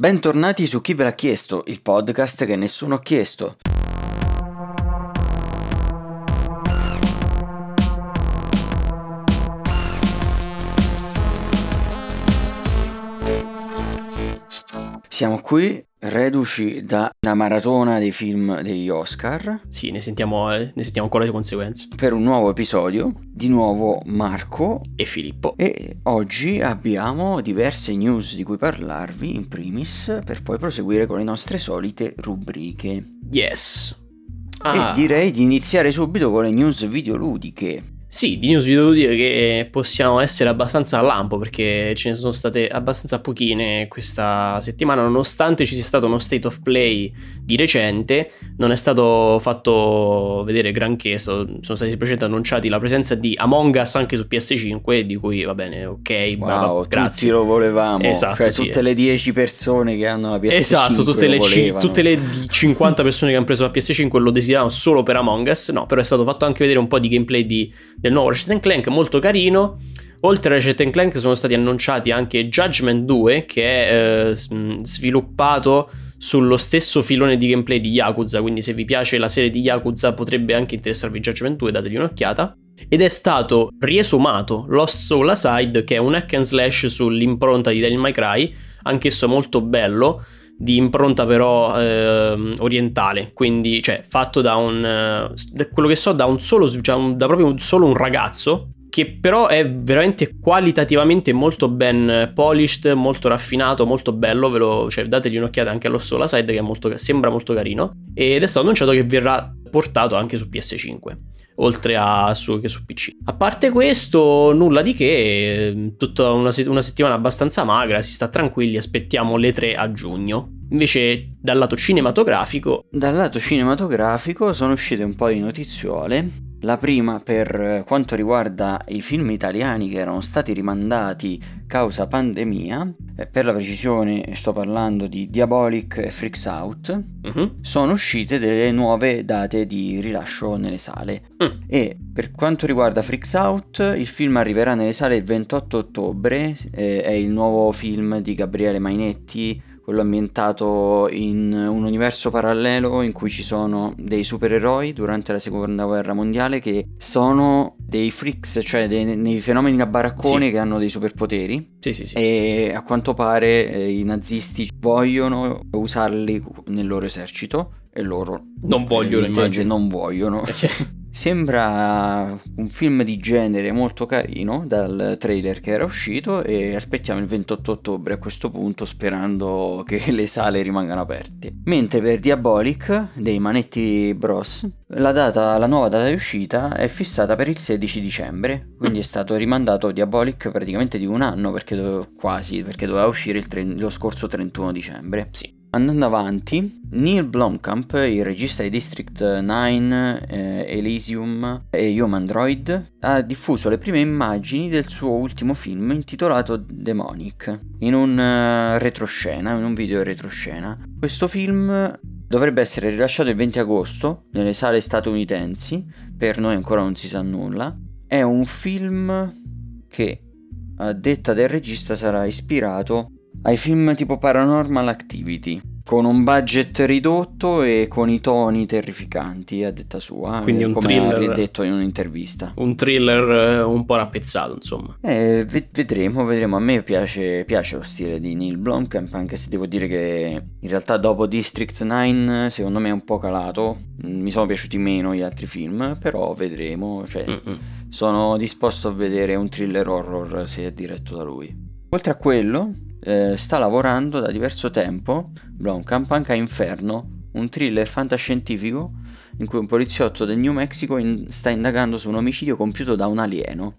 Bentornati su Chi ve l'ha chiesto, il podcast che nessuno ha chiesto. Siamo qui reduci da una maratona dei film degli Oscar Sì, ne sentiamo, eh, ne sentiamo ancora le conseguenze. per un nuovo episodio. Di nuovo Marco E Filippo. e oggi abbiamo diverse news di cui parlarvi in primis per poi proseguire con le nostre solite rubriche. Yes. Ah, E direi di iniziare subito con le news videoludiche. Sì, di news vi devo dire che possiamo essere abbastanza a lampo perché ce ne sono state abbastanza pochine questa settimana, nonostante ci sia stato uno state of play di recente, non è stato fatto vedere granché, stato- sono stati semplicemente annunciati la presenza di Among Us anche su PS5, di cui va bene, ok, Wow, tutti grazie. lo volevamo. Esatto, cioè sì. tutte le 10 persone che hanno la PS5 Esatto, tutte le, volevano. tutte le di- 50 persone che hanno preso la PS5 lo desideravano solo per Among Us. No, però è stato fatto anche vedere un po' di gameplay di- del nuovo Ratchet Clank, molto carino. Oltre a Ratchet Clank sono stati annunciati anche Judgment 2, che è eh, mh, sviluppato sullo stesso filone di gameplay di Yakuza, quindi se vi piace la serie di Yakuza potrebbe anche interessarvi Judgment 2, dategli un'occhiata. Ed è stato riesumato Lost Soul Aside, che è un hack and slash sull'impronta di Devil May Cry, anch'esso molto bello, di impronta però ehm, orientale, quindi cioè fatto da un, eh, da quello che so, da un solo, cioè un- da proprio un- solo un ragazzo, che però è veramente qualitativamente molto ben polished, molto raffinato, molto bello, ve lo, cioè dategli un'occhiata anche allo Soul Aside che molto, sembra molto carino, ed è stato annunciato che verrà portato anche su PS5 oltre a su, che su PC. A parte questo, nulla di che, eh, tutta una, una settimana abbastanza magra, si sta tranquilli, aspettiamo le 3 a giugno. Invece dal lato cinematografico, Dal lato cinematografico sono uscite un po' di notiziole. La prima per quanto riguarda i film italiani che erano stati rimandati causa pandemia, eh, per la precisione sto parlando di Diabolic e Freaks Out, mhm, sono uscite delle nuove date di rilascio nelle sale. Mm. E per quanto riguarda Freaks Out, il film arriverà nelle sale il 28 ottobre, eh, è il nuovo film di Gabriele Mainetti, quello ambientato in un universo parallelo in cui ci sono dei supereroi durante la seconda guerra mondiale che sono dei freaks, cioè dei, dei fenomeni da baraccone Sì. che hanno dei superpoteri. sì sì sì, E a quanto pare eh, i nazisti vogliono usarli nel loro esercito e loro Non vogliono, immagino. non vogliono. Sembra un film di genere molto carino dal trailer che era uscito e aspettiamo il 28 ottobre a questo punto sperando che le sale rimangano aperte. Mentre per Diabolic dei Manetti Bros la, data, la nuova data di uscita è fissata per il 16 dicembre, quindi è stato rimandato Diabolic praticamente di un anno perché quasi perché doveva uscire tre- lo scorso 31 dicembre. sì. Andando avanti, Neil Blomkamp, il regista di District 9, eh, Elysium e Human Droid, ha diffuso le prime immagini del suo ultimo film intitolato Demonic, in un eh, retroscena, in un video retroscena. Questo film dovrebbe essere rilasciato il 20 agosto nelle sale statunitensi, per noi ancora non si sa nulla. È un film che, a detta del regista, sarà ispirato ai film tipo Paranormal Activity, con un budget ridotto e con i toni terrificanti, a detta sua, Quindi eh, un come ha thriller. detto in un'intervista. Un thriller eh, un po' rappezzato, insomma. Eh, ve- vedremo, vedremo. A me piace, piace lo stile di Neil Blomkamp, anche se devo dire che in realtà dopo District 9 secondo me è un po' calato. Mm, Mi sono piaciuti meno gli altri film, però vedremo. Cioè, sono disposto a vedere un thriller horror se è diretto da lui. Oltre a quello, eh, sta lavorando da diverso tempo Blomkamp anche a Inferno, un thriller fantascientifico in cui un poliziotto del New Mexico in- sta indagando su un omicidio compiuto da un alieno.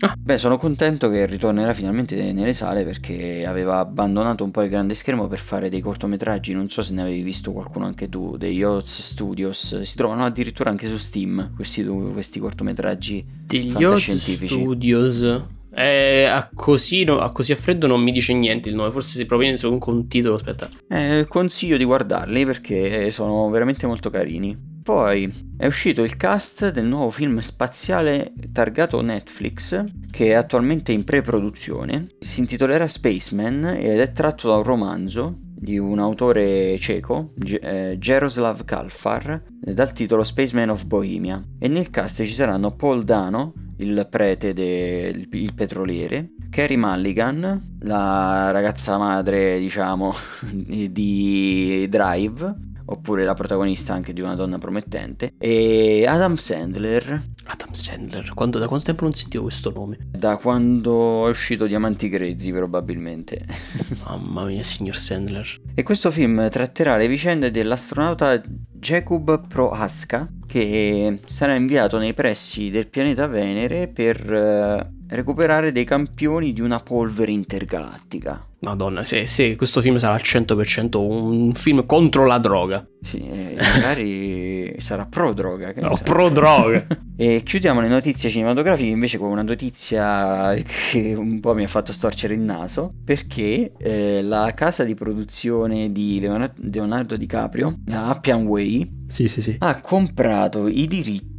Ah. Beh, sono contento che ritornerà finalmente nelle sale perché aveva abbandonato un po' il grande schermo per fare dei cortometraggi. Non so se ne avevi visto qualcuno anche tu, dei Yots Studios. Si trovano addirittura anche su Steam questi, questi cortometraggi Degli Oz fantascientifici. Studios. Eh, a, così, no- a così a freddo non mi dice niente il nome, forse se proviene su un, titolo, aspetta. Eh, consiglio di guardarli perché sono veramente molto carini. Poi è uscito il cast del nuovo film spaziale targato Netflix che è attualmente in pre-produzione. Si intitolerà Spaceman ed è tratto da un romanzo di un autore ceco, G- eh, Jaroslav Kalfar, dal titolo Spaceman of Bohemia. E nel cast ci saranno Paul Dano, il prete del il petroliere, Carrie Mulligan, la ragazza madre, diciamo, di Drive, oppure la protagonista anche di una donna promettente, e Adam Sandler. Adam Sandler, quando, da quanto tempo non sentivo questo nome? Da quando è uscito Diamanti Grezzi, probabilmente. Mamma mia, signor Sandler. E questo film tratterà le vicende dell'astronauta Jakub Prohaska, che sarà inviato nei pressi del pianeta Venere per eh, recuperare dei campioni di una polvere intergalattica. Madonna, se, se, questo film sarà al 100% un film contro la droga. Sì, magari sarà pro droga. No, pro droga. e chiudiamo le notizie cinematografiche invece con una notizia che un po' mi ha fatto storcere il naso, perché eh, la casa di produzione di Leonardo DiCaprio, la Appian Way, sì, sì, sì. ha comprato i diritti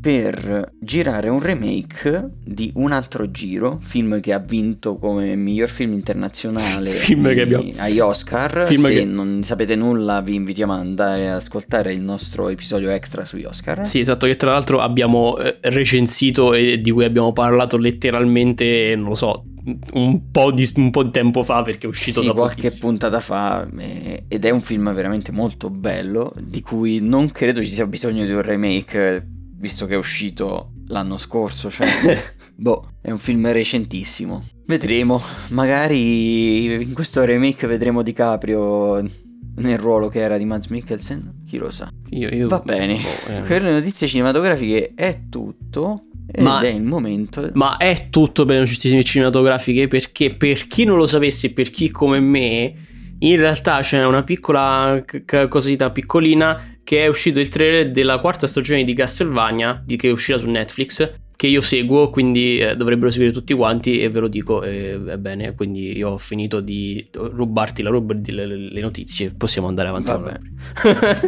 per girare un remake di Un altro giro, film che ha vinto come miglior film internazionale film che abbiamo... agli Oscar. Film Se che... non sapete nulla vi invitiamo ad andare ad ascoltare il nostro episodio extra sugli Oscar. Sì, esatto, che tra l'altro abbiamo eh, recensito e di cui abbiamo parlato letteralmente, non lo so, un po, di, un po' di tempo fa perché è uscito sì, da qualche pochissimo. puntata fa eh, ed è un film veramente molto bello di cui non credo ci sia bisogno di un remake visto che è uscito l'anno scorso cioè boh è un film recentissimo vedremo magari in questo remake vedremo DiCaprio nel ruolo che era di Mads Mikkelsen chi lo sa io, io, va bene boh, eh. per le notizie cinematografiche è tutto ed ma, è il momento. Ma è tutto per le notizie cinematografiche perché per chi non lo sapesse, per chi come me, in realtà c'è una piccola c- cosita piccolina che è uscito il trailer della quarta stagione di Castlevania, di che è uscita su Netflix, che io seguo, quindi eh, dovrebbero seguire tutti quanti e ve lo dico, eh, è bene, quindi io ho finito di rubarti la roba le, le notizie, possiamo andare avanti.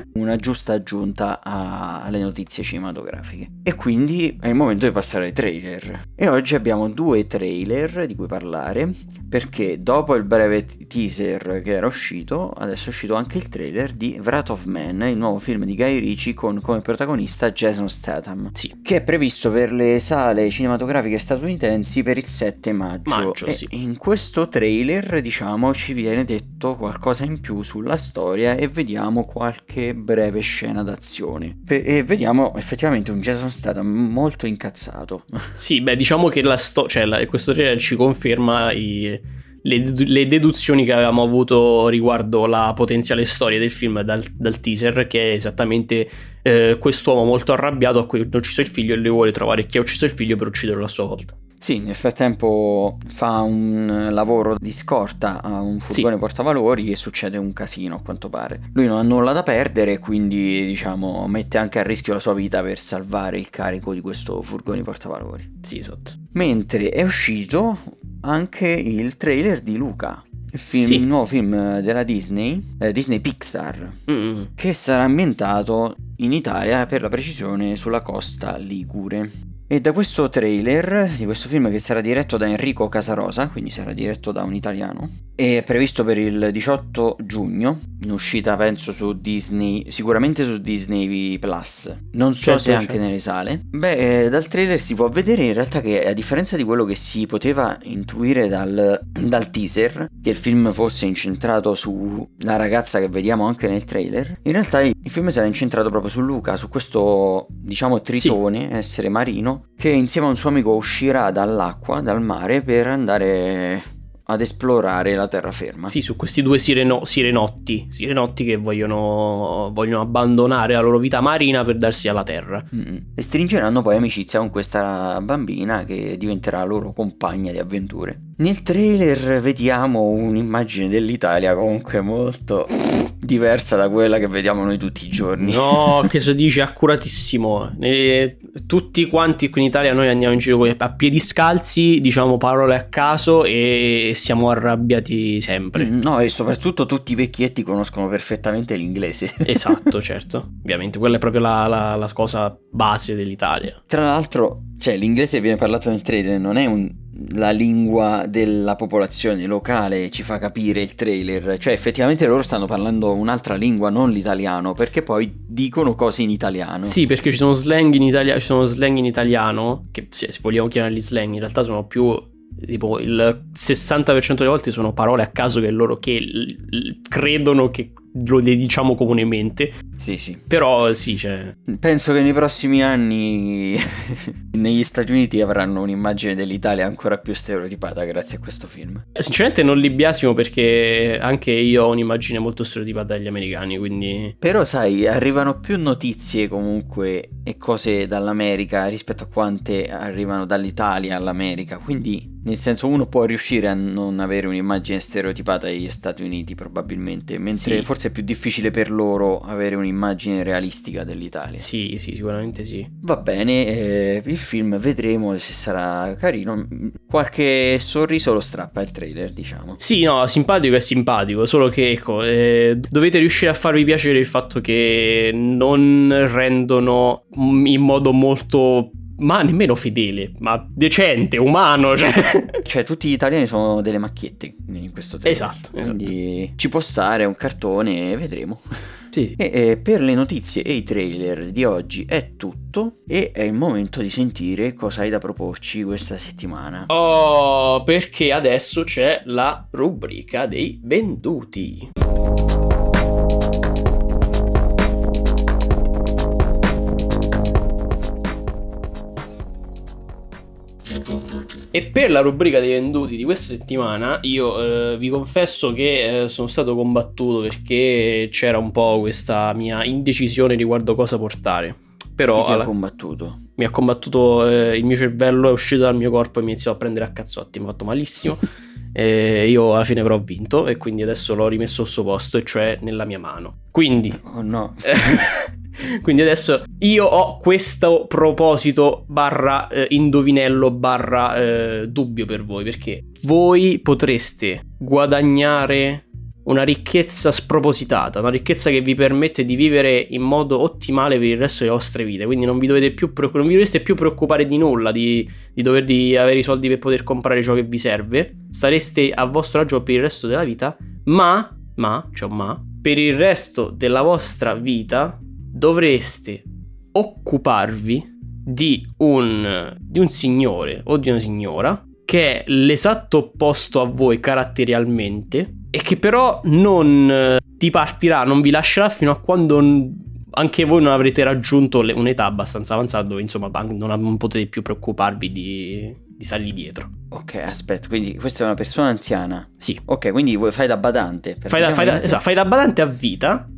Una giusta aggiunta a, alle notizie cinematografiche. E quindi è il momento di passare ai trailer. E oggi abbiamo due trailer di cui parlare, perché dopo il breve teaser che era uscito, adesso è uscito anche il trailer di Wrath of Man, il nuovo film di Guy Ritchie con come protagonista Jason Statham, sì. che è previsto per le sale cinematografiche statunitensi per il 7 maggio. maggio e sì. in questo trailer, diciamo, ci viene detto qualcosa in più sulla storia e vediamo qualche breve scena d'azione. e vediamo effettivamente un Jason Statham molto incazzato. Sì, beh, diciamo che la sto- cioè, la- questo trailer ci conferma i le, le, deduzioni che avevamo avuto riguardo la potenziale storia del film dal, dal teaser, che è esattamente eh, quest'uomo molto arrabbiato a cui ha ucciso il figlio e lui vuole trovare chi ha ucciso il figlio per ucciderlo a sua volta. Sì, nel frattempo fa un lavoro di scorta a un furgone sì. portavalori e succede un casino a quanto pare. Lui non ha nulla da perdere, quindi diciamo mette anche a rischio la sua vita per salvare il carico di questo furgone portavalori. Sì, esatto. Mentre è uscito anche il trailer di Luca. Il, film, Sì. il nuovo film della Disney, eh, Disney Pixar, Mm. che sarà ambientato in Italia, per la precisione sulla costa Ligure. E da questo trailer di questo film che sarà diretto da Enrico Casarosa, quindi sarà diretto da un italiano, è previsto per il 18 giugno, in uscita penso su Disney, sicuramente su Disney Plus, non so Certo, se anche certo. nelle sale. Beh, eh, dal trailer si può vedere in realtà che a differenza di quello che si poteva intuire dal, dal teaser, che il film fosse incentrato sulla ragazza che vediamo anche nel trailer, in realtà il film sarà incentrato proprio su Luca, su questo diciamo tritone, essere marino, che insieme a un suo amico uscirà dall'acqua, dal mare, per andare ad esplorare la terraferma. Sì, su questi due sireno- sirenotti, sirenotti che vogliono, vogliono abbandonare la loro vita marina per darsi alla terra. Mm. E stringeranno poi amicizia con questa bambina che diventerà loro compagna di avventure. Nel trailer vediamo un'immagine dell'Italia comunque molto diversa da quella che vediamo noi tutti i giorni. No, che si dice accuratissimo. E tutti quanti qui in Italia noi andiamo in giro a piedi scalzi, diciamo parole a caso e siamo arrabbiati sempre. Mm, No, e soprattutto tutti i vecchietti conoscono perfettamente l'inglese. Esatto, certo. Ovviamente quella è proprio la, la- la cosa base dell'Italia. Tra l'altro, cioè, l'inglese viene parlato nel trailer non è un la lingua della popolazione locale ci fa capire il trailer, cioè effettivamente loro stanno parlando un'altra lingua, non l'italiano, perché poi dicono cose in italiano. Sì, perché ci sono slang in, Italia- sono slang in italiano, che se vogliamo chiamarli slang, in realtà sono più tipo il 60% delle volte sono parole a caso che loro che l- l- credono che lo diciamo comunemente. Sì, sì. Però sì, cioè... Penso che nei prossimi anni negli Stati Uniti avranno un'immagine dell'Italia ancora più stereotipata grazie a questo film. Sinceramente non li biasimo perché anche io ho un'immagine molto stereotipata degli americani, quindi... Però sai, arrivano più notizie comunque e cose dall'America rispetto a quante arrivano dall'Italia all'America, quindi nel senso uno può riuscire a non avere un'immagine stereotipata degli Stati Uniti probabilmente, mentre Sì. forse è più difficile per loro avere un'immagine realistica dell'Italia. Sì, sì, sicuramente sì. Va bene, eh, il film vedremo se sarà carino. Qualche sorriso lo strappa il trailer, diciamo. Sì, no, simpatico è simpatico, solo che ecco, eh, dovete riuscire a farvi piacere il fatto che non rendono in modo molto ma nemmeno fedele, ma decente, umano, cioè. Cioè, tutti gli italiani sono delle macchiette in questo trailer. Esatto, Quindi ci può stare un cartone, vedremo. Sì, sì. E eh, per le notizie e i trailer di oggi è tutto e è il momento di sentire cosa hai da proporci questa settimana. Oh, perché adesso c'è la rubrica dei venduti. E per la rubrica dei venduti di questa settimana io eh, vi confesso che eh, sono stato combattuto perché c'era un po' questa mia indecisione riguardo cosa portare. Però Chi ti ha alla- combattuto? mi ha combattuto eh, il mio cervello, è uscito dal mio corpo e mi iniziò a prendere a cazzotti, mi ha fatto malissimo. E io alla fine però ho vinto e quindi adesso l'ho rimesso al suo posto, e cioè nella mia mano. Quindi, Oh no. quindi adesso io ho questo proposito barra eh, indovinello barra eh, dubbio per voi, perché voi potreste guadagnare una ricchezza spropositata, una ricchezza che vi permette di vivere in modo ottimale per il resto delle vostre vite. Quindi non vi, dovete più non vi dovreste più preoccupare di nulla, di, di dover di avere i soldi per poter comprare ciò che vi serve. Stareste a vostro agio per il resto della vita, ma, ma, cioè ma, per il resto della vostra vita dovreste occuparvi di un, di un signore o di una signora che è l'esatto opposto a voi caratterialmente e che però non eh, ti partirà, non vi lascerà fino a quando anche voi non avrete raggiunto le- un'età abbastanza avanzata dove insomma non, non potete più preoccuparvi di, di stargli dietro. Ok, aspetta, quindi questa è una persona anziana. Sì, Ok, quindi fai da badante. fai da, fai da- esatto, fai da badante a vita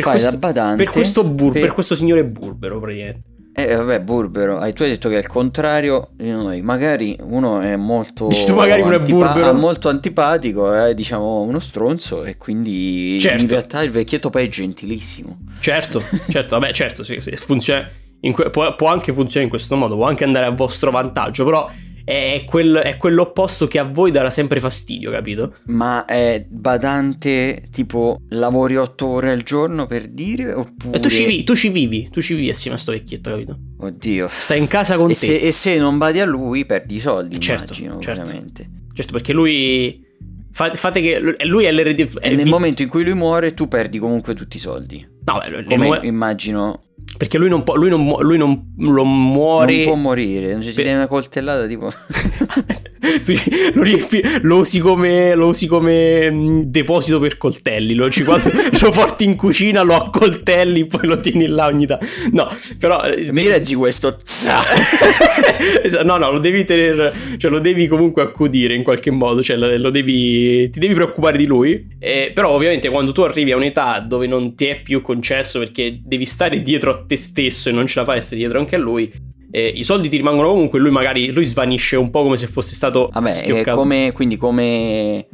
per, Fai questo, da badante per, questo bur- per- per questo signore burbero praticamente. Eh vabbè, burbero, hai tu hai detto che è il contrario di noi. Magari uno è molto Dici tu magari uno è burbero? molto antipatico, è diciamo uno stronzo e quindi Certo. in realtà il vecchietto poi è gentilissimo. Certo, certo, vabbè, certo, sì, sì, funziona in que- può, può anche funzionare in questo modo, può anche andare a vostro vantaggio, però è, quel- è quell'opposto che a voi darà sempre fastidio, capito? Ma è badante tipo lavori otto ore al giorno per dire oppure E tu ci, vivi, tu ci vivi, tu ci vivi assieme a sto vecchietto, capito? Oddio. Stai in casa con E te. se, e se non badi a lui perdi i soldi, Certo, immagino, certo. ovviamente. Certo, perché lui... fa- fate che... Lui è l'eredità... E nel momento in cui lui muore tu perdi comunque tutti i soldi. No, beh, Come lui- immagino perché lui non può... Lui non, mu- lui non, non muore... non può morire, non ci si deve una coltellata tipo lo, riempi- lo usi come, lo usi come mm, deposito per coltelli. Lo, ci- quando lo porti in cucina, lo accoltelli, poi lo tieni là ogni tanto. No, però. eh, Mi reggi questo no, no, lo devi tenere, cioè lo devi comunque accudire in qualche modo, cioè lo devi, ti devi preoccupare di lui. Eh, però ovviamente quando tu arrivi a un'età dove non ti è più concesso perché devi stare dietro a te stesso e non ce la fai a stare dietro anche a lui, eh, i soldi ti rimangono comunque, lui magari lui svanisce un po' come se fosse stato Vabbè, schioccato. come, quindi come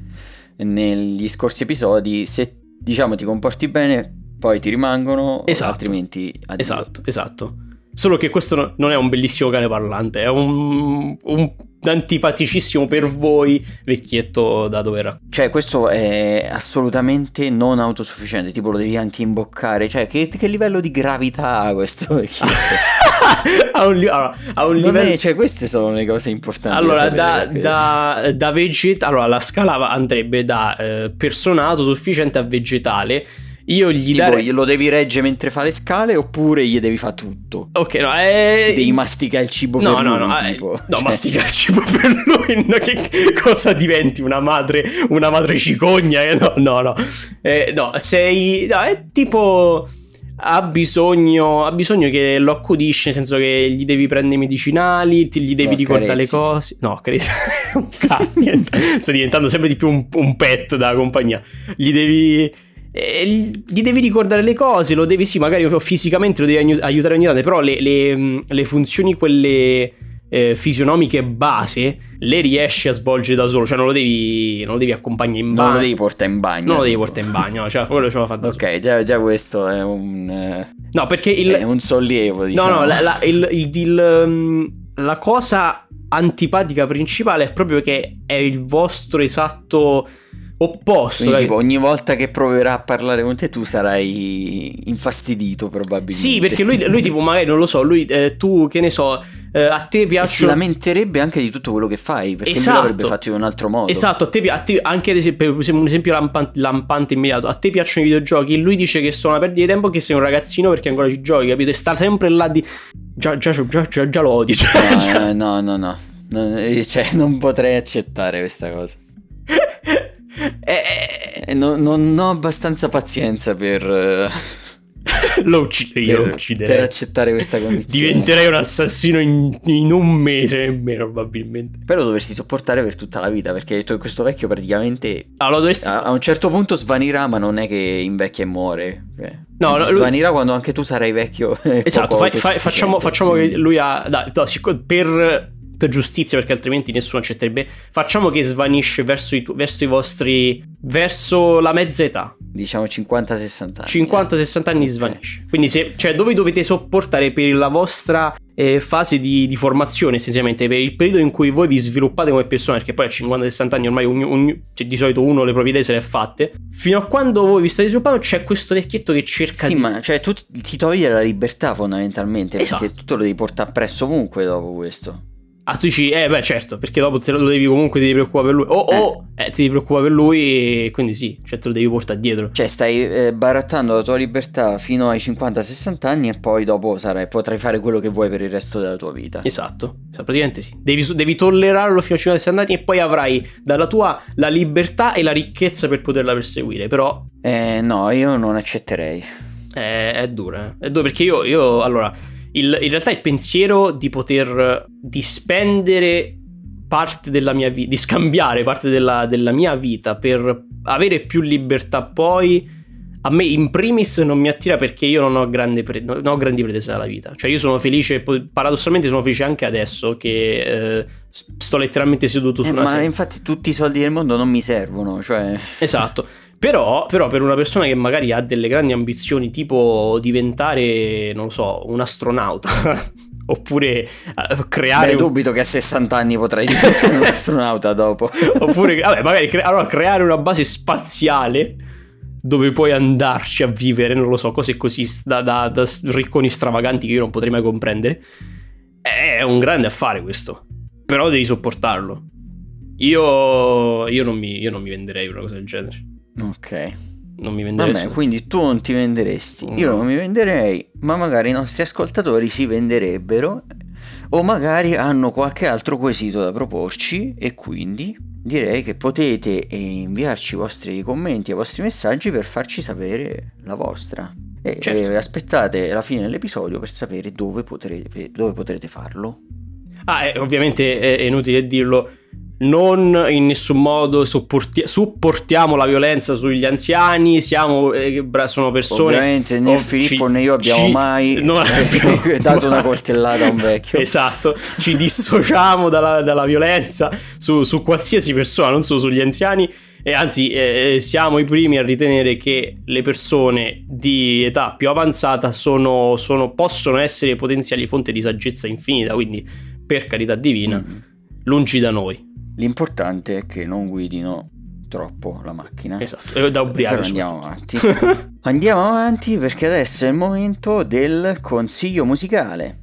negli scorsi episodi, se diciamo ti comporti bene, poi ti rimangono, Esatto. altrimenti addio. Esatto, esatto. Solo che questo no- non è un bellissimo cane parlante, è un, un antipaticissimo per voi vecchietto da dove era. Cioè, questo è assolutamente non autosufficiente, tipo lo devi anche imboccare. Cioè, che, che livello di gravità ha questo vecchietto? ha un, allora, ha un livello... è- cioè, queste sono le cose importanti. Allora, da, da, da, vegeta- allora, la scala andrebbe da eh, personato sufficiente a vegetale. Io gli Tipo, darei... glielo devi reggere mentre fa le scale oppure gli devi fare tutto? Ok, no, eh... Devi masticare il cibo No, per no, lui, no, eh, tipo. no, Cioè, masticare il cibo per lui, no, che cosa diventi? Una madre, una madre cicogna? eh? No, no, no, Eh, no, sei, no, è tipo, ha bisogno, ha bisogno che lo accudisci, nel senso che gli devi prendere i medicinali, ti, gli devi Lo ricordare accarezzi. le cose, no, niente. sta diventando sempre di più un, un pet da compagnia, gli devi... eh, gli devi ricordare le cose, lo devi, sì, magari fisicamente lo devi aiu- aiutare ogni tanto, però le, le, mh, le funzioni, quelle eh, fisionomiche base, le riesci a svolgere da solo, cioè non lo devi, non lo devi accompagnare in bagno. Non lo devi portare in bagno. non lo devi portare in bagno, no, cioè quello ce l'ho fatto. Ok, già, già questo è un, eh, No, perché il... è un sollievo, diciamo. No, no, la, la- il- il- il, um, la cosa antipatica principale è proprio che è il vostro esatto opposto. Quindi, tipo, ogni volta che proverà a parlare con te, tu sarai infastidito, probabilmente. Sì, perché lui, lui tipo magari non lo so, lui eh, tu che ne so, eh, a te E si lamenterebbe anche di tutto quello che fai, perché Esatto. lui l'avrebbe fatto in un altro modo. Esatto, a te, a te- anche ad esempio, un esempio lampante, lampante immediato, a te piacciono i videogiochi, lui dice che sono una perdita di tempo che sei un ragazzino perché ancora ci giochi, capito? E sta sempre là di... Già, già, già, già, già lo odi. Cioè, no, no, no. No, eh, Cioè, non potrei accettare questa cosa. Eh, Eh, no- non ho abbastanza pazienza per, eh, lo uccido io, lo per, ucciderei. per accettare questa condizione. Diventerei un assassino in, in un mese nemmeno, probabilmente. Però lo dovresti sopportare per tutta la vita, perché tu- questo vecchio praticamente Allora, dovresti... a, a un certo punto svanirà, ma non è che invecchia e muore. Eh, No, no, lui- svanirà quando anche tu sarai vecchio. e Esatto, fai- fai- facciamo, facciamo che lui ha... Dai, no, per, per giustizia, perché altrimenti nessuno accetterebbe, facciamo che svanisce verso i, tu- verso i vostri... verso la mezza età. Diciamo 50-60 anni. 50-60 anni Ok. svanisce. Quindi se, cioè, dove dovete sopportare per la vostra eh, fase di, di formazione, essenzialmente, per il periodo in cui voi vi sviluppate come persona, perché poi a 50-60 anni ormai ogni- ogni- cioè, di solito uno le proprie idee se le ha fatte, fino a quando voi vi state sviluppando c'è questo vecchietto che cerca Sì, di... ma cioè tu ti- ti togli la libertà fondamentalmente, Esatto. perché tutto lo devi portare appresso ovunque dopo questo. Ah, tu dici, eh beh certo, perché dopo te lo devi comunque ti devi preoccupare per lui. O o, eh, ti devi preoccupare per lui quindi sì, cioè te lo devi portare dietro. Cioè stai eh, barattando la tua libertà fino ai 50-60 anni e poi dopo sarai- potrai fare quello che vuoi per il resto della tua vita. Esatto, Esatto, praticamente sì. Devi, devi tollerarlo fino a 50 anni e poi avrai dalla tua la libertà e la ricchezza per poterla perseguire. Però Eh no, io non accetterei. è, è dura. eh. È dura perché io, io allora, il- in realtà il pensiero di poter di spendere parte della mia vita, di scambiare parte della, della mia vita per avere più libertà poi, a me in primis non mi attira perché io non ho, grande pre- non ho grandi pretese dalla vita. Cioè io sono felice, paradossalmente sono felice anche adesso che eh, sto letteralmente seduto su Eh, una ma sedia. infatti tutti i soldi del mondo non mi servono, cioè... Esatto. Però, però per una persona che magari ha delle grandi ambizioni, tipo diventare, non lo so, un astronauta, oppure eh, creare... Beh, dubito che a 60 anni potrai diventare un astronauta dopo. oppure, vabbè, magari cre- allora, creare una base spaziale dove puoi andarci a vivere, non lo so, cose così da, da- da ricconi stravaganti che io non potrei mai comprendere. È un grande affare questo. Però devi sopportarlo. Io, io, non, mi, io non mi venderei una cosa del genere. Ok. Non mi venderei. Vabbè, quindi tu non ti venderesti, io No. non mi venderei, ma magari i nostri ascoltatori si venderebbero o magari hanno qualche altro quesito da proporci e quindi direi che potete eh, inviarci i vostri commenti e i vostri messaggi per farci sapere la vostra. E Certo. eh, aspettate la fine dell'episodio per sapere dove potrete, dove potrete farlo. Ah, eh, ovviamente è inutile dirlo. Non in nessun modo sopporti- supportiamo la violenza sugli anziani. Siamo, eh, sono persone. Ovviamente né Oh, Filippo ci- né io abbiamo ci- mai non abbiamo dato una mai- coltellata a un vecchio. Esatto, ci dissociamo dalla, dalla violenza su, su qualsiasi persona, non solo sugli anziani. E anzi, eh, siamo i primi a ritenere che le persone di età più avanzata sono, sono- possono essere potenziali fonti di saggezza infinita. Quindi, per carità divina, Mm. lungi da noi. L'importante è che non guidino troppo la macchina. Esatto, e da ubriaco. Andiamo avanti. andiamo avanti perché adesso è il momento del consiglio musicale.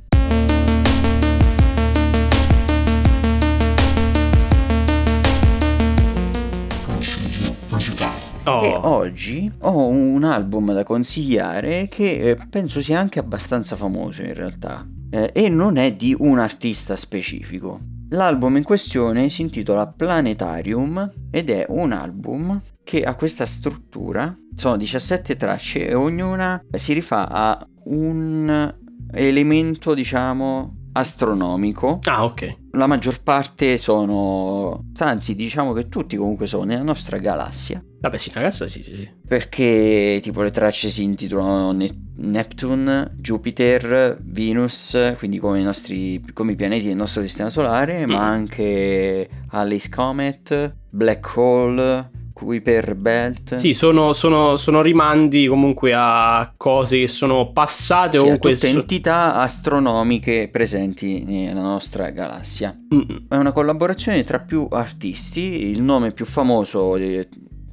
Oh. E oggi ho un album da consigliare che eh, penso sia anche abbastanza famoso in realtà. Eh, e non è di un artista specifico. L'album in questione si intitola Planetarium ed è un album che ha questa struttura, sono 17 tracce e ognuna si rifà a un elemento, diciamo, astronomico. Ah, ok. La maggior parte sono, anzi diciamo che tutti comunque sono nella nostra galassia. Vabbè, sì, una sì, sì, sì. Perché tipo le tracce si intitolano Ne- Neptune, Jupiter, Venus, quindi come i, nostri, come i pianeti del nostro sistema solare, ma Mm. anche Alice Comet, Black Hole, Kuiper Belt. Sì, sono, sono- sono rimandi comunque a cose che sono passate Sì, o so- entità astronomiche presenti nella nostra galassia. Mm, È una collaborazione tra più artisti, il nome più famoso eh,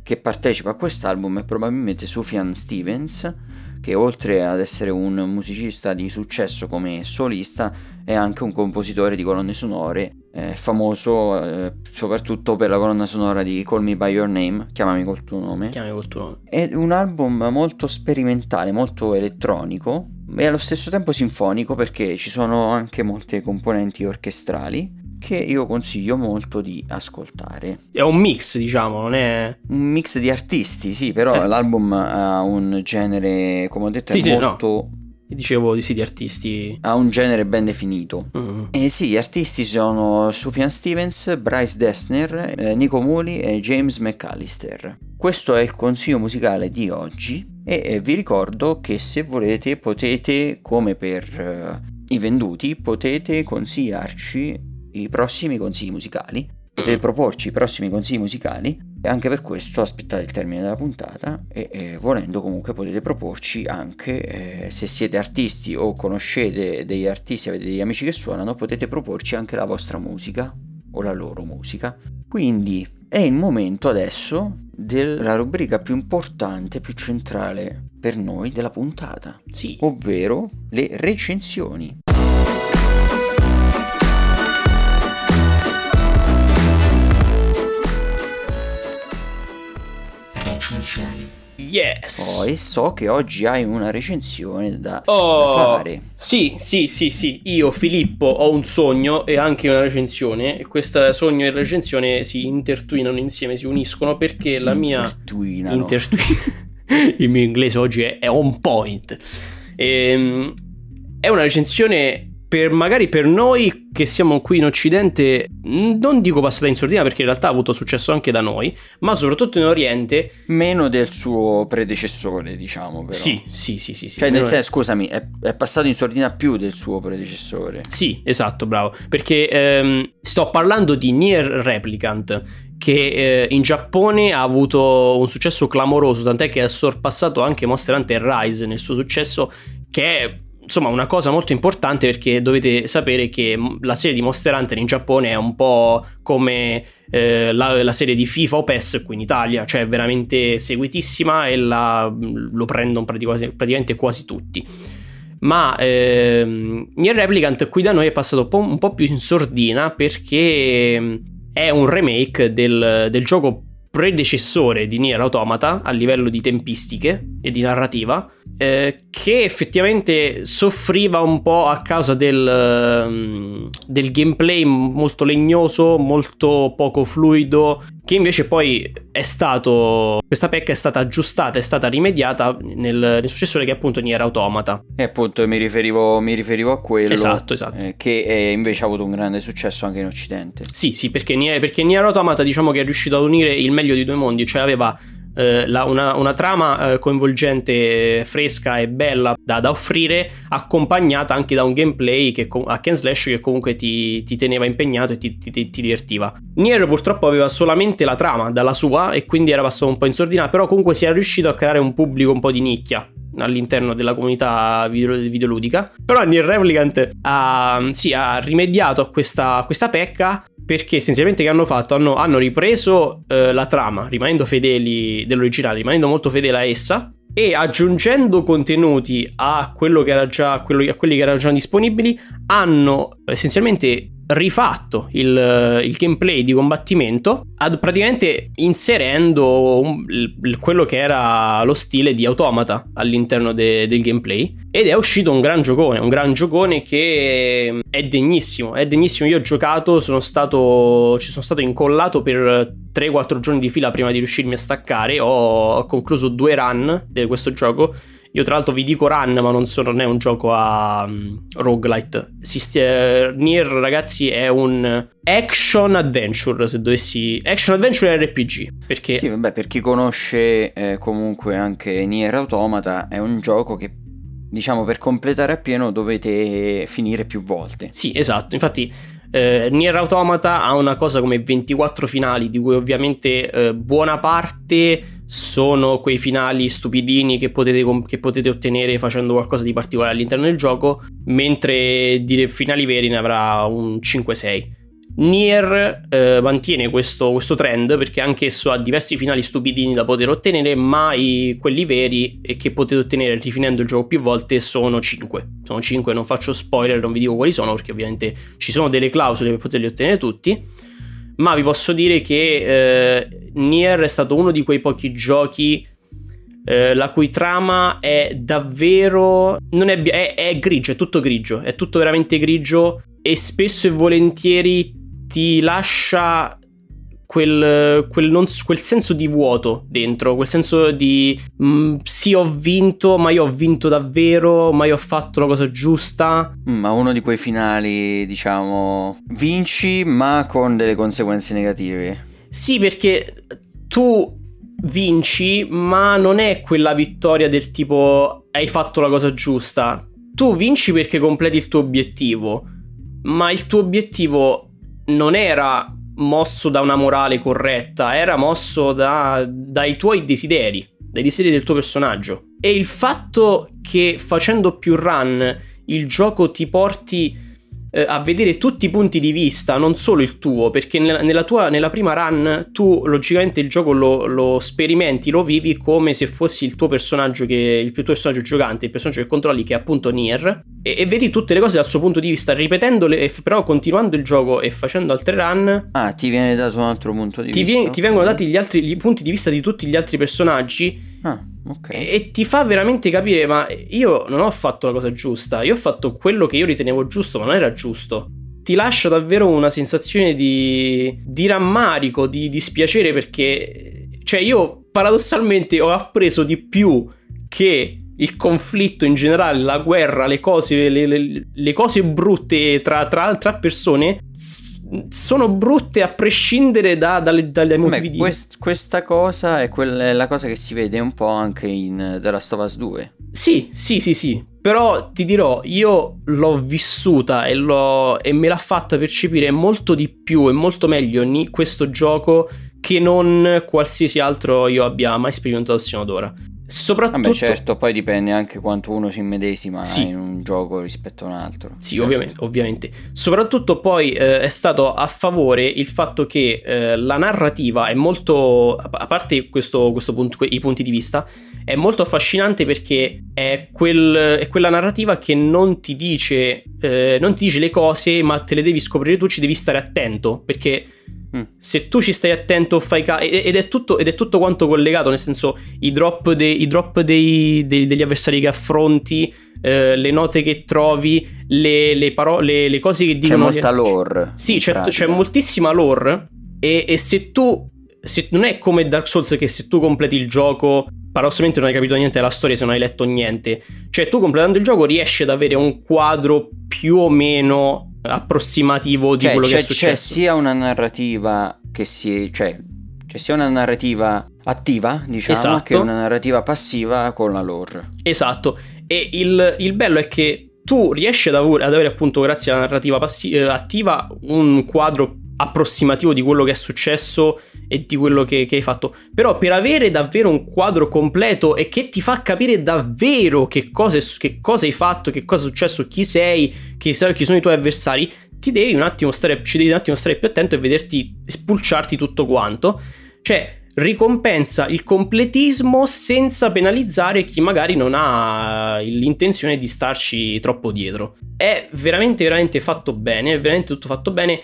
che partecipa a quest'album è probabilmente Sufjan Stevens, che oltre ad essere un musicista di successo come solista è anche un compositore di colonne sonore, eh, famoso eh, soprattutto per la colonna sonora di Call Me By Your Name, chiamami col tuo nome. Chiami col tuo nome. È un album molto sperimentale, molto elettronico e allo stesso tempo sinfonico perché ci sono anche molte componenti orchestrali che io consiglio molto di ascoltare. È un mix, diciamo, non è... Un mix di artisti, sì, però Eh. l'album ha un genere, come ho detto, Sì, è sì, no. molto... Dicevo di sì, di artisti... ha un genere ben definito. Mm. E sì, gli artisti sono Sufjan Stevens, Bryce Dessner, eh, Nico Muli e James McAllister. Questo è il consiglio musicale di oggi e eh, vi ricordo che se volete potete, come per eh, i venduti, potete consigliarci i prossimi consigli musicali, potete Mm. proporci i prossimi consigli musicali e anche per questo aspettate il termine della puntata e eh, volendo comunque potete proporci anche eh, se siete artisti o conoscete degli artisti, avete degli amici che suonano, potete proporci anche la vostra musica o la loro musica. Quindi è il momento adesso della rubrica più importante, più centrale per noi della puntata, Sì. ovvero le recensioni. Yes. Oh, e so che oggi hai una recensione da, Oh, da fare. Sì, sì, sì, sì. Io, Filippo, ho un sogno e anche una recensione. E questo sogno e recensione si intertwinano insieme, si uniscono perché la mia. Intertwinano. Intertwin- Il mio inglese oggi è, è on point. Ehm, è una recensione per magari per noi che siamo qui in Occidente, non dico passata in sordina perché in realtà ha avuto successo anche da noi, ma soprattutto in Oriente. Meno del suo predecessore, diciamo, però. Sì, sì, sì, sì. sì. Cioè, nel senso, scusami, è, è passato in sordina più del suo predecessore. Sì, esatto, bravo. Perché ehm, sto parlando di Nier Replicant, che eh, in Giappone ha avuto un successo clamoroso, tant'è che ha sorpassato anche Monster Hunter Rise nel suo successo, che è insomma una cosa molto importante perché dovete sapere che la serie di Monster Hunter in Giappone è un po' come eh, la, la serie di FIFA o PES qui in Italia, cioè è veramente seguitissima e la- lo prendono praticamente, praticamente quasi tutti. Ma ehm, Nier Replicant qui da noi è passato un po', un po' più in sordina perché ehm, è un remake del, del gioco predecessore di Nier Automata a livello di tempistiche e di narrativa eh, che effettivamente soffriva un po' a causa del, ehm, del gameplay molto legnoso, molto poco fluido, che invece poi è stato questa pecca è stata aggiustata, è stata rimediata nel, nel successore che è appunto Nier Automata. E appunto mi riferivo, mi riferivo a quello. Esatto, esatto. eh, che eh, invece ha avuto un grande successo anche in Occidente. Sì, sì, perché Nier, perché Nier Automata diciamo che è riuscito ad unire il meglio di due mondi, cioè aveva eh, la- una, una trama eh, coinvolgente, fresca e bella da, da offrire, accompagnata anche da un gameplay che, hack and slash che comunque ti, ti teneva impegnato e ti, ti- ti- ti divertiva. Nier purtroppo aveva solamente la trama dalla sua e quindi era passato un po' in sordina, però comunque si è riuscito a creare un pubblico un po' di nicchia all'interno della comunità video- videoludica. Però Nier Replicant ha, sì, ha rimediato a questa, a questa pecca perché essenzialmente che hanno fatto? Hanno, hanno ripreso eh, la trama, rimanendo fedeli dell'originale, rimanendo molto fedeli a essa, e aggiungendo contenuti a, quello che era già, quello, a quelli che erano già disponibili, hanno essenzialmente rifatto il, il, gameplay di combattimento ad, praticamente inserendo un, il, quello che era lo stile di automata all'interno de, del gameplay. Ed è uscito un gran giocone un gran giocone che è degnissimo è degnissimo. Io ho giocato sono stato ci sono stato incollato per 3-4 giorni di fila prima di riuscirmi a staccare. Ho, ho concluso due run di questo gioco io tra l'altro vi dico run, ma non, so, non è un gioco a um, roguelite. Stia, Nier, ragazzi, è un action adventure, se dovessi... Action adventure RPG, perché... Sì, vabbè, per chi conosce eh, comunque anche Nier Automata, è un gioco che diciamo per completare appieno dovete finire più volte. Sì, esatto. Infatti eh, Nier Automata ha una cosa come 24 finali, di cui ovviamente eh, buona parte sono quei finali stupidini che potete, che potete, ottenere facendo qualcosa di particolare all'interno del gioco, mentre di finali veri ne avrà un 5-6. Nier eh, mantiene questo, questo, trend perché anch'esso ha diversi finali stupidini da poter ottenere, ma i, quelli veri e che potete ottenere rifinendo il gioco più volte sono 5. Sono 5, non faccio spoiler, non vi dico quali sono perché ovviamente ci sono delle clausole per poterli ottenere tutti. Ma vi posso dire che eh, Nier è stato uno di quei pochi giochi eh, la cui trama è davvero... Non è, è, è grigio, è tutto grigio, è tutto veramente grigio e spesso e volentieri ti lascia quel, quel, non, quel, senso di vuoto dentro, quel senso di mh, mm, sì ho vinto, ma io ho vinto davvero, ma io ho fatto la cosa giusta. Mm, ma uno di quei finali, diciamo, vinci ma con delle conseguenze negative. Sì, perché tu vinci, ma non è quella vittoria del tipo hai fatto la cosa giusta. Tu vinci perché completi il tuo obiettivo, ma il tuo obiettivo non era mosso da una morale corretta, era mosso da, dai tuoi desideri, dai desideri del tuo personaggio. E il fatto che facendo più run il gioco ti porti eh, a vedere tutti i punti di vista, non solo il tuo, perché nella, nella, tua, nella prima run tu logicamente il gioco lo, lo, sperimenti, lo vivi come se fossi il tuo personaggio, che, il tuo personaggio giocante, il personaggio che controlli, che è appunto Nier, e, e vedi tutte le cose dal suo punto di vista, ripetendole, però continuando il gioco e facendo altre run. Ah, ti viene dato un altro punto di ti vista. Viene, ti vengono dati gli altri gli punti di vista di tutti gli altri personaggi. Ah. Okay. E, e, ti fa veramente capire, ma io non ho fatto la cosa giusta, io ho fatto quello che io ritenevo giusto, ma non era giusto. Ti lascia davvero una sensazione di, di rammarico, di dispiacere perché, cioè io paradossalmente ho appreso di più che il conflitto in generale, la guerra, le cose, le, le, le cose brutte tra, tra, tra persone sono brutte a prescindere da, dalle, dalle motivi Beh, quest, questa cosa è, quella, è la cosa che si vede un po' anche in The Last of Us 2. Sì, sì, sì, sì. Però ti dirò, io l'ho vissuta e, l'ho, e me l'ha fatta percepire molto di più e molto meglio in questo gioco che non qualsiasi altro io abbia mai sperimentato sino ad ora. Soprattutto... Vabbè, certo, poi dipende anche quanto uno si immedesima sì. in un gioco rispetto a un altro. Sì, certo. ovviamente, ovviamente, Soprattutto poi eh, è stato a favore il fatto che eh, la narrativa è molto, a parte questo, questo punto, i punti di vista, è molto affascinante perché è, quel, è quella narrativa che non ti, dice, eh, non ti dice le cose, ma te le devi scoprire tu, ci devi stare attento, perché Mm. Se tu ci stai attento, fai caso. Ed, è tutto, ed è tutto quanto collegato, nel senso, i drop, de, i drop dei, dei, degli avversari che affronti, eh, le note che trovi, le, le, parole, le cose che dicono. C'è molta lore. Sì, c'è, c'è, moltissima lore. E, e se tu. Se, non è come Dark Souls che se tu completi il gioco paradossalmente non hai capito niente della storia se non hai letto niente. Cioè, tu completando il gioco riesci ad avere un quadro più o meno approssimativo di cioè, quello che è successo. C'è sia una narrativa che si... cioè c'è sia una narrativa attiva, diciamo, esatto. che una narrativa passiva con la lore. Esatto. E il, il bello è che tu riesci ad, av- ad, avere appunto grazie alla narrativa passi- eh, attiva un quadro approssimativo di quello che è successo e di quello che, che, hai fatto. Però per avere davvero un quadro completo e che ti fa capire davvero che cosa, che cosa hai fatto, che cosa è successo, chi sei, chi, chi sono i tuoi avversari, ti devi un attimo stare, ci devi un attimo stare più attento e vederti spulciarti tutto quanto. Cioè, ricompensa il completismo senza penalizzare chi magari non ha l'intenzione di starci troppo dietro. È veramente, veramente fatto bene, è veramente tutto fatto bene.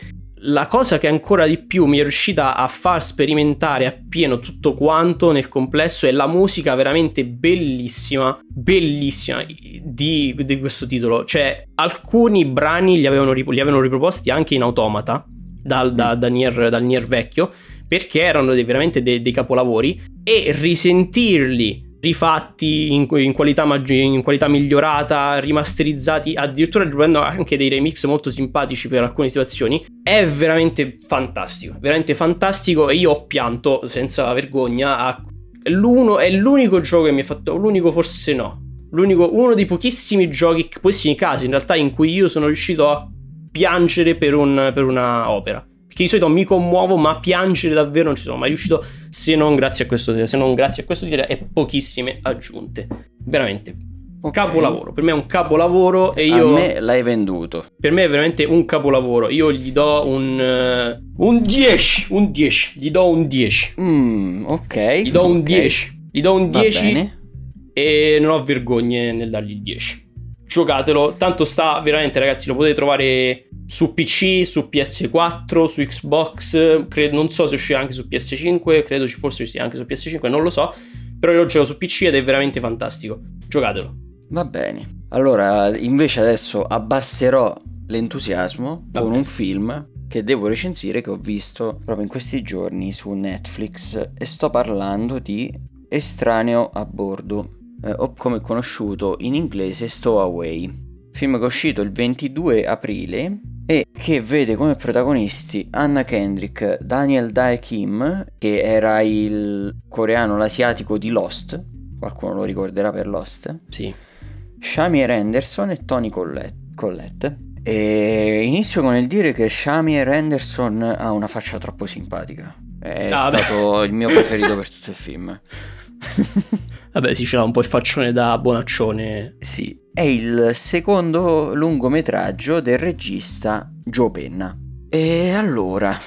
La cosa che ancora di più mi è riuscita a far sperimentare appieno tutto quanto nel complesso è la musica veramente bellissima, bellissima di, di questo titolo. Cioè, alcuni brani li avevano, li avevano riproposti anche in automata dal, da, da Nier, dal Nier vecchio perché erano dei, veramente dei, dei, capolavori e risentirli rifatti in, in, qualità maggi- in, qualità migliorata, rimasterizzati, addirittura riprendo anche dei remix molto simpatici per alcune situazioni, è veramente fantastico, veramente fantastico e io ho pianto senza vergogna a... L'uno è l'unico gioco che mi ha fatto, l'unico forse no, l'unico, uno dei pochissimi giochi, pochissimi casi in realtà in cui io sono riuscito a piangere per, un, per una opera che di solito mi commuovo, ma piangere davvero non ci sono mai riuscito se non grazie a questo, se non grazie a questo e pochissime aggiunte. Veramente. Okay. Capolavoro, per me è un capolavoro e io... A me l'hai venduto. Per me è veramente un capolavoro, io gli do un... Uh, un 10, un 10, gli do un 10. Mm, ok. Gli do un okay. 10, gli do un 10 e non ho vergogne nel dargli il 10 giocatelo. Tanto sta veramente, ragazzi, lo potete trovare su PC, su PS4, su Xbox. Credo, non so se uscirà anche su PS5. Credo ci forse sia anche su PS5, non lo so. Però io lo gioco su PC ed è veramente fantastico. Giocatelo. Va bene. Allora, invece adesso abbasserò l'entusiasmo Va con bene. un film che devo recensire che ho visto proprio in questi giorni su Netflix e sto parlando di Estraneo a bordo eh, o come conosciuto in inglese Stowaway. Film che è uscito il 22 aprile e che vede come protagonisti Anna Kendrick, Daniel Dae Kim, che era il coreano, l'asiatico di Lost, qualcuno lo ricorderà per Lost. Sì. Shamir Anderson e Tony Collette. E inizio con il dire che Shamir Anderson ha una faccia troppo simpatica. È ah, stato beh. il mio preferito per tutto il film. Vabbè, sì, ce l'ha un po' il faccione da bonaccione. Sì, è il secondo lungometraggio del regista Joe Penna. E allora,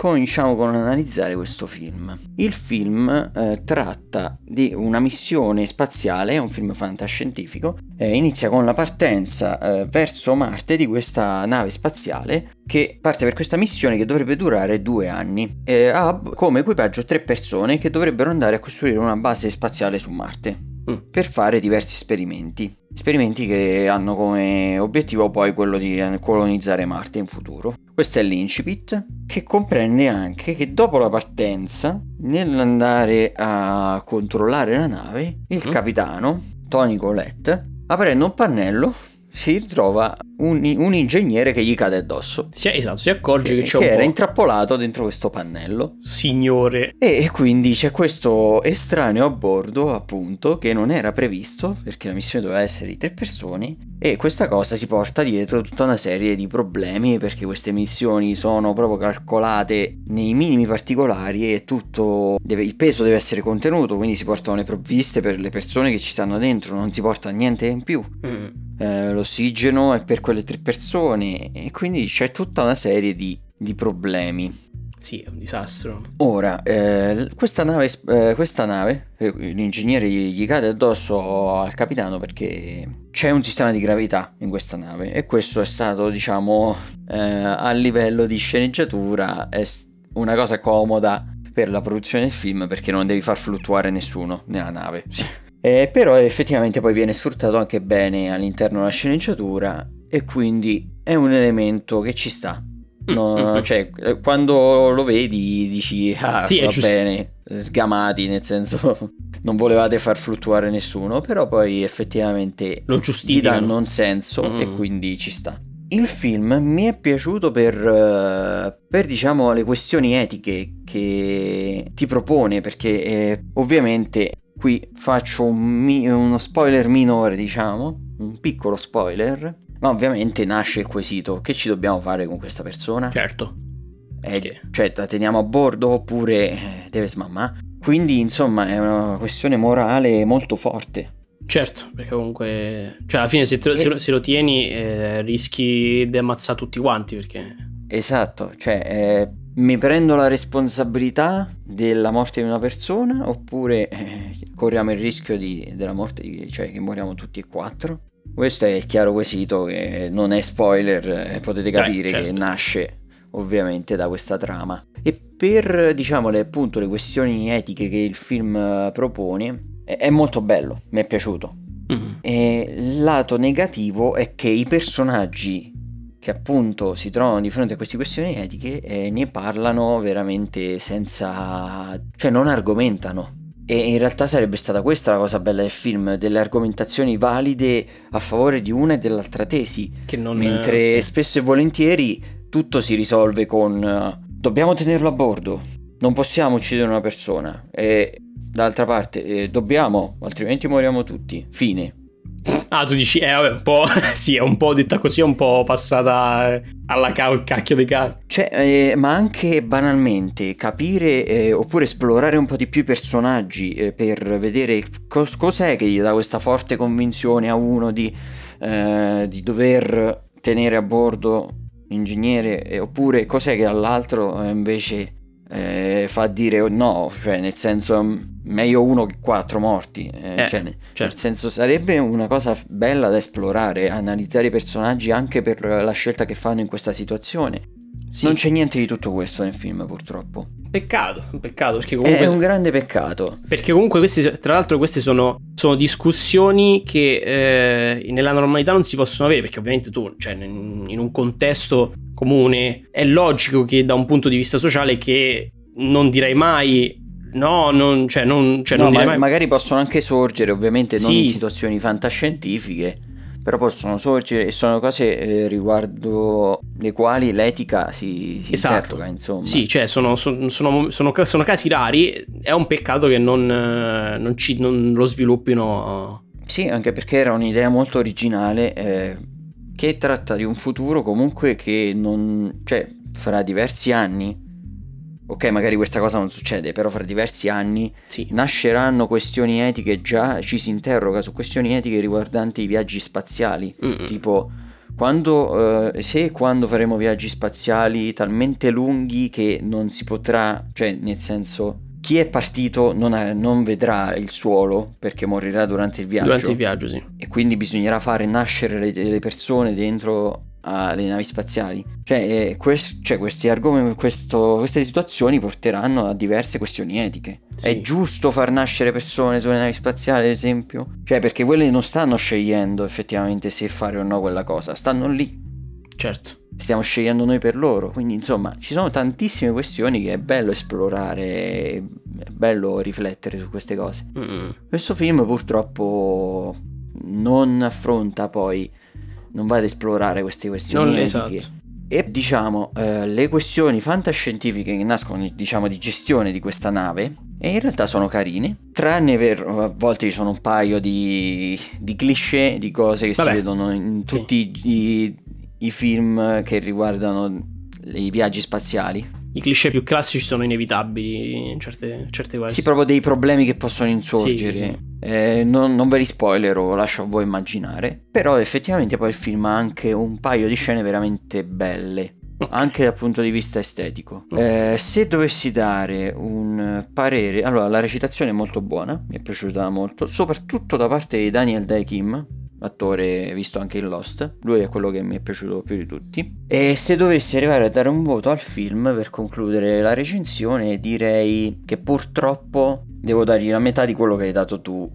cominciamo con analizzare questo film. Il film eh, tratta di una missione spaziale, è un film fantascientifico, eh, inizia con la partenza eh, verso Marte di questa nave spaziale che parte per questa missione che dovrebbe durare due anni. ha come equipaggio tre persone che dovrebbero andare a costruire una base spaziale su Marte. Per fare diversi esperimenti. Esperimenti che hanno come obiettivo poi quello di eh, colonizzare Marte in futuro. Questo è l'incipit, che comprende anche che dopo la partenza, nell'andare a controllare la nave, il mm. capitano, Tony Colette, aprendo un pannello, si ritrova un, un, ingegnere che gli cade addosso. Sì, esatto, si accorge che, che c'è che un era intrappolato dentro questo pannello. Signore. E, e quindi c'è questo estraneo a bordo, appunto, che non era previsto perché la missione doveva essere di tre persone e questa cosa si porta dietro tutta una serie di problemi perché queste missioni sono proprio calcolate nei minimi particolari e tutto deve, il peso deve essere contenuto, quindi si portano le provviste per le persone che ci stanno dentro, non si porta niente in più. Mm. Eh, l'ossigeno è per quelle tre persone e quindi c'è tutta una serie di, di problemi. Sì, è un disastro. Ora, eh, questa nave, eh, questa nave eh, l'ingegnere gli, cade addosso al capitano perché c'è un sistema di gravità in questa nave e questo è stato, diciamo, eh, a livello di sceneggiatura è una cosa comoda per la produzione del film perché non devi far fluttuare nessuno nella nave. Sì. Eh, però effettivamente poi viene sfruttato anche bene all'interno della sceneggiatura e quindi è un elemento che ci sta No, cioè, quando lo vedi dici, ah, sì, va bene, sgamati, nel senso non volevate far fluttuare nessuno, però poi effettivamente lo gli danno un senso mm. e quindi ci sta. Il film mi è piaciuto per, per, diciamo, le questioni etiche che ti propone, perché eh, ovviamente qui faccio un mi- uno spoiler minore, diciamo, un piccolo spoiler, ma ovviamente nasce il quesito, che ci dobbiamo fare con questa persona? Certo. Eh, okay. Cioè, la teniamo a bordo oppure eh, deve smammare? Quindi, insomma, è una questione morale molto forte. Certo, perché comunque, cioè alla fine se, te, e... se, lo, se lo, tieni eh, rischi di ammazzare tutti quanti perché... Esatto, cioè eh, mi prendo la responsabilità della morte di una persona oppure eh, corriamo il rischio di, della morte di, cioè che moriamo tutti e quattro? Questo è il chiaro quesito che non è spoiler, eh, potete capire Beh, certo. che nasce ovviamente da questa trama. E per diciamo le, appunto le questioni etiche che il film eh, propone è, è molto bello, mi è piaciuto. Mm-hmm. E il lato negativo è che i personaggi che appunto si trovano di fronte a queste questioni etiche eh, ne parlano veramente senza... cioè non argomentano. E in realtà sarebbe stata questa la cosa bella del film, delle argomentazioni valide a favore di una e dell'altra tesi. Mentre eh, spesso e volentieri tutto si risolve con uh, dobbiamo tenerlo a bordo, non possiamo uccidere una persona e d'altra parte eh, dobbiamo, altrimenti moriamo tutti. Fine. Ah, tu dici, eh, vabbè, un po'. sì, è un po' detta così, è un po' passata eh, alla ca- cacchio di cane. Cioè, eh, ma anche banalmente capire eh, oppure esplorare un po' di più i personaggi eh, per vedere cos- cos'è che gli dà questa forte convinzione a uno di, eh, di dover tenere a bordo l'ingegnere, oppure cos'è che all'altro invece eh, fa dire no, cioè nel senso meglio uno che quattro morti, eh, eh, cioè, certo. nel senso sarebbe una cosa bella da esplorare, analizzare i personaggi anche per la scelta che fanno in questa situazione. Sì. Non c'è niente di tutto questo nel film purtroppo. Peccato, un peccato perché comunque... È un grande peccato. Perché comunque questi, tra l'altro queste sono, sono discussioni che eh, nella normalità non si possono avere perché ovviamente tu, cioè in un contesto comune, è logico che da un punto di vista sociale che non direi mai No, non, cioè, non, cioè, no, non ma, mai... magari possono anche sorgere, ovviamente non in situazioni fantascientifiche, però possono sorgere e sono cose eh, riguardo le quali l'etica si, si esatto. interroga, insomma. Sì, cioè sono, sono, sono, sono, casi rari, è un peccato che non, non, ci, non lo sviluppino. Sì, anche perché era un'idea molto originale. Eh, che tratta di un futuro comunque che non... cioè fra diversi anni, ok magari questa cosa non succede, però fra diversi anni sì. nasceranno questioni etiche, già ci si interroga su questioni etiche riguardanti i viaggi spaziali, Mm-mm. tipo quando, eh, se e quando faremo viaggi spaziali talmente lunghi che non si potrà, cioè nel senso chi è partito non, è, non, vedrà il suolo perché morirà durante il viaggio. Durante il viaggio, sì. E quindi bisognerà fare nascere le, le persone dentro alle navi spaziali. Cioè, eh, quest, cioè questi argomenti, questo, queste situazioni porteranno a diverse questioni etiche. Sì. È giusto far nascere persone sulle navi spaziali, ad esempio? Cioè, perché quelle non stanno scegliendo effettivamente se fare o no quella cosa, stanno lì. Certo stiamo scegliendo noi per loro. Quindi, insomma, ci sono tantissime questioni che è bello esplorare, è bello riflettere su queste cose. Mm. Questo film purtroppo non affronta poi, non va ad esplorare queste questioni non etiche. Esatto. E diciamo, eh, le questioni fantascientifiche che nascono, diciamo, di gestione di questa nave, e in realtà sono carine, tranne per a volte ci sono un paio di, di cliché, di cose che Vabbè. si vedono in tutti sì. i, i film che riguardano i viaggi spaziali. I cliché più classici sono inevitabili in certe, certe cose. Sì, proprio dei problemi che possono insorgere. Sì, sì, sì. Eh, non, non, ve li spoilerò, lascio a voi immaginare. Però effettivamente poi il film ha anche un paio di scene veramente belle. Okay. Anche dal punto di vista estetico. Okay. Eh, se dovessi dare un parere, allora la recitazione è molto buona, mi è piaciuta molto, soprattutto da parte di Daniel Dae Kim, attore visto anche in Lost, lui è quello che mi è piaciuto più di tutti. E se dovessi arrivare a dare un voto al film per concludere la recensione, direi che purtroppo devo dargli la metà di quello che hai dato tu.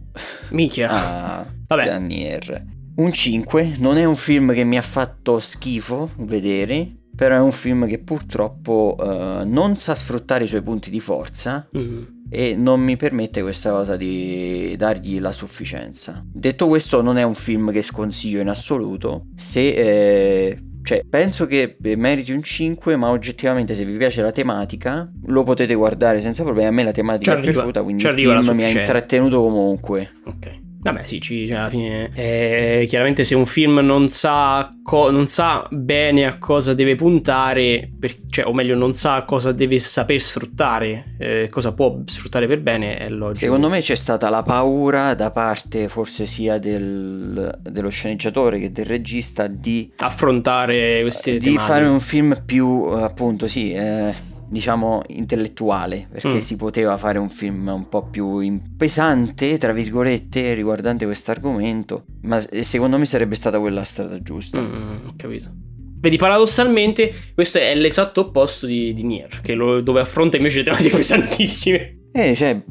Minchia. A Vabbè. Daniel. Un 5, non è un film che mi ha fatto schifo vedere, però è un film che purtroppo uh, non sa sfruttare i suoi punti di forza. Mm e non mi permette questa cosa di dargli la sufficienza. Detto questo, non è un film che sconsiglio in assoluto. Se eh, cioè, penso che meriti un 5, ma oggettivamente se vi piace la tematica lo potete guardare senza problemi. A me la tematica è piaciuta, quindi il film mi ha intrattenuto comunque. Ok. Vabbè, sì, ci, cioè, alla fine. Eh, chiaramente, se un film non sa, co- non sa bene a cosa deve puntare, per, cioè, o meglio, non sa cosa deve saper sfruttare, eh, cosa può sfruttare per bene, è logico. Secondo me c'è stata la paura da parte, forse sia del, dello sceneggiatore che del regista, di affrontare queste di tematiche. fare un film più, appunto, sì. Eh diciamo intellettuale perché mm. si poteva fare un film un po' più pesante tra virgolette riguardante questo argomento ma secondo me sarebbe stata quella la strada giusta mm, capito Vedi, paradossalmente, questo è l'esatto opposto di, di Nier, che lo, dove affronta invece tematiche pesantissime. Eh, cioè,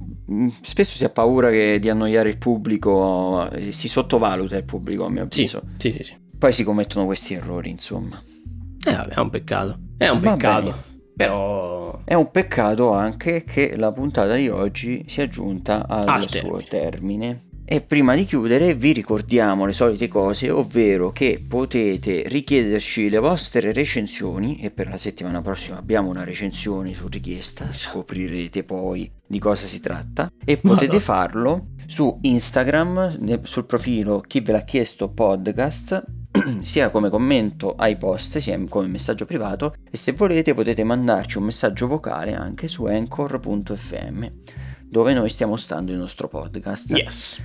spesso si ha paura che, di annoiare il pubblico, si sottovaluta il pubblico, a mio avviso. Sì, sì, sì. sì. Poi si commettono questi errori, insomma. Eh, vabbè, è un peccato. È un Va peccato. Bene. Però è un peccato anche che la puntata di oggi sia giunta al, al suo termine. E prima di chiudere vi ricordiamo le solite cose, ovvero che potete richiederci le vostre recensioni e per la settimana prossima abbiamo una recensione su richiesta, scoprirete poi di cosa si tratta e potete Madonna. farlo su Instagram sul profilo chi ve l'ha chiesto podcast sia come commento ai post sia come messaggio privato e se volete potete mandarci un messaggio vocale anche su anchor.fm dove noi stiamo stando il nostro podcast. Yes.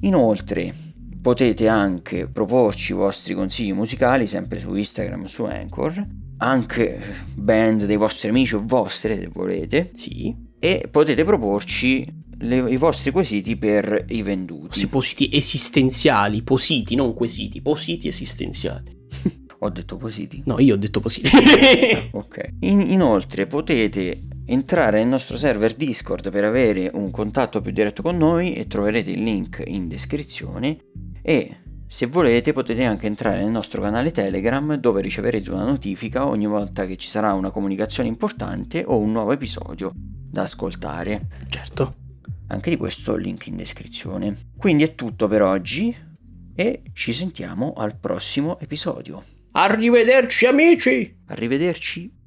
Inoltre potete anche proporci i vostri consigli musicali sempre su Instagram su Anchor, anche band dei vostri amici o vostre se volete. Sì. E potete proporci le, i vostri quesiti per i venduti. Sì, positi esistenziali, positi, non quesiti, positi esistenziali. ho detto positi? No, io ho detto positi. ok. In, inoltre potete entrare nel nostro server Discord per avere un contatto più diretto con noi e troverete il link in descrizione e se volete potete anche entrare nel nostro canale Telegram dove riceverete una notifica ogni volta che ci sarà una comunicazione importante o un nuovo episodio da ascoltare. Certo. Anche di questo link in descrizione. Quindi è tutto per oggi e ci sentiamo al prossimo episodio. Arrivederci amici! Arrivederci